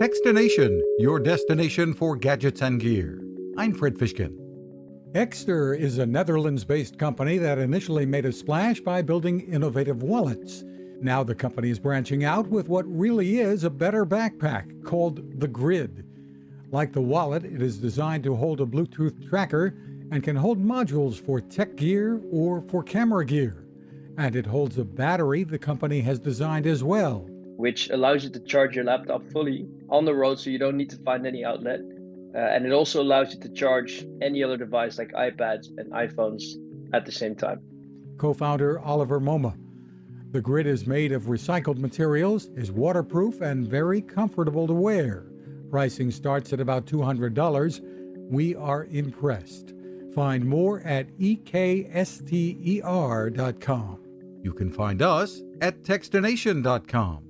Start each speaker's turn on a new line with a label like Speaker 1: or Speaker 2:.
Speaker 1: Techstination, your destination for gadgets and gear. I'm Fred Fishkin.
Speaker 2: Ekster is a Netherlands based company that initially made a splash by building innovative wallets. Now the company is branching out with what really is a better backpack called the Grid. Like the wallet, it is designed to hold a Bluetooth tracker and can hold modules for tech gear or for camera gear. And it holds a battery the company has designed as well.
Speaker 3: Which allows you to charge your laptop fully on the road so you don't need to find any outlet. Uh, and it also allows you to charge any other device like iPads and iPhones at the same time.
Speaker 2: Co founder Olivier Momma. The grid is made of recycled materials, is waterproof, and very comfortable to wear. Pricing starts at about $200. We are impressed. Find more at ekster.com.
Speaker 1: You can find us at techstination.com.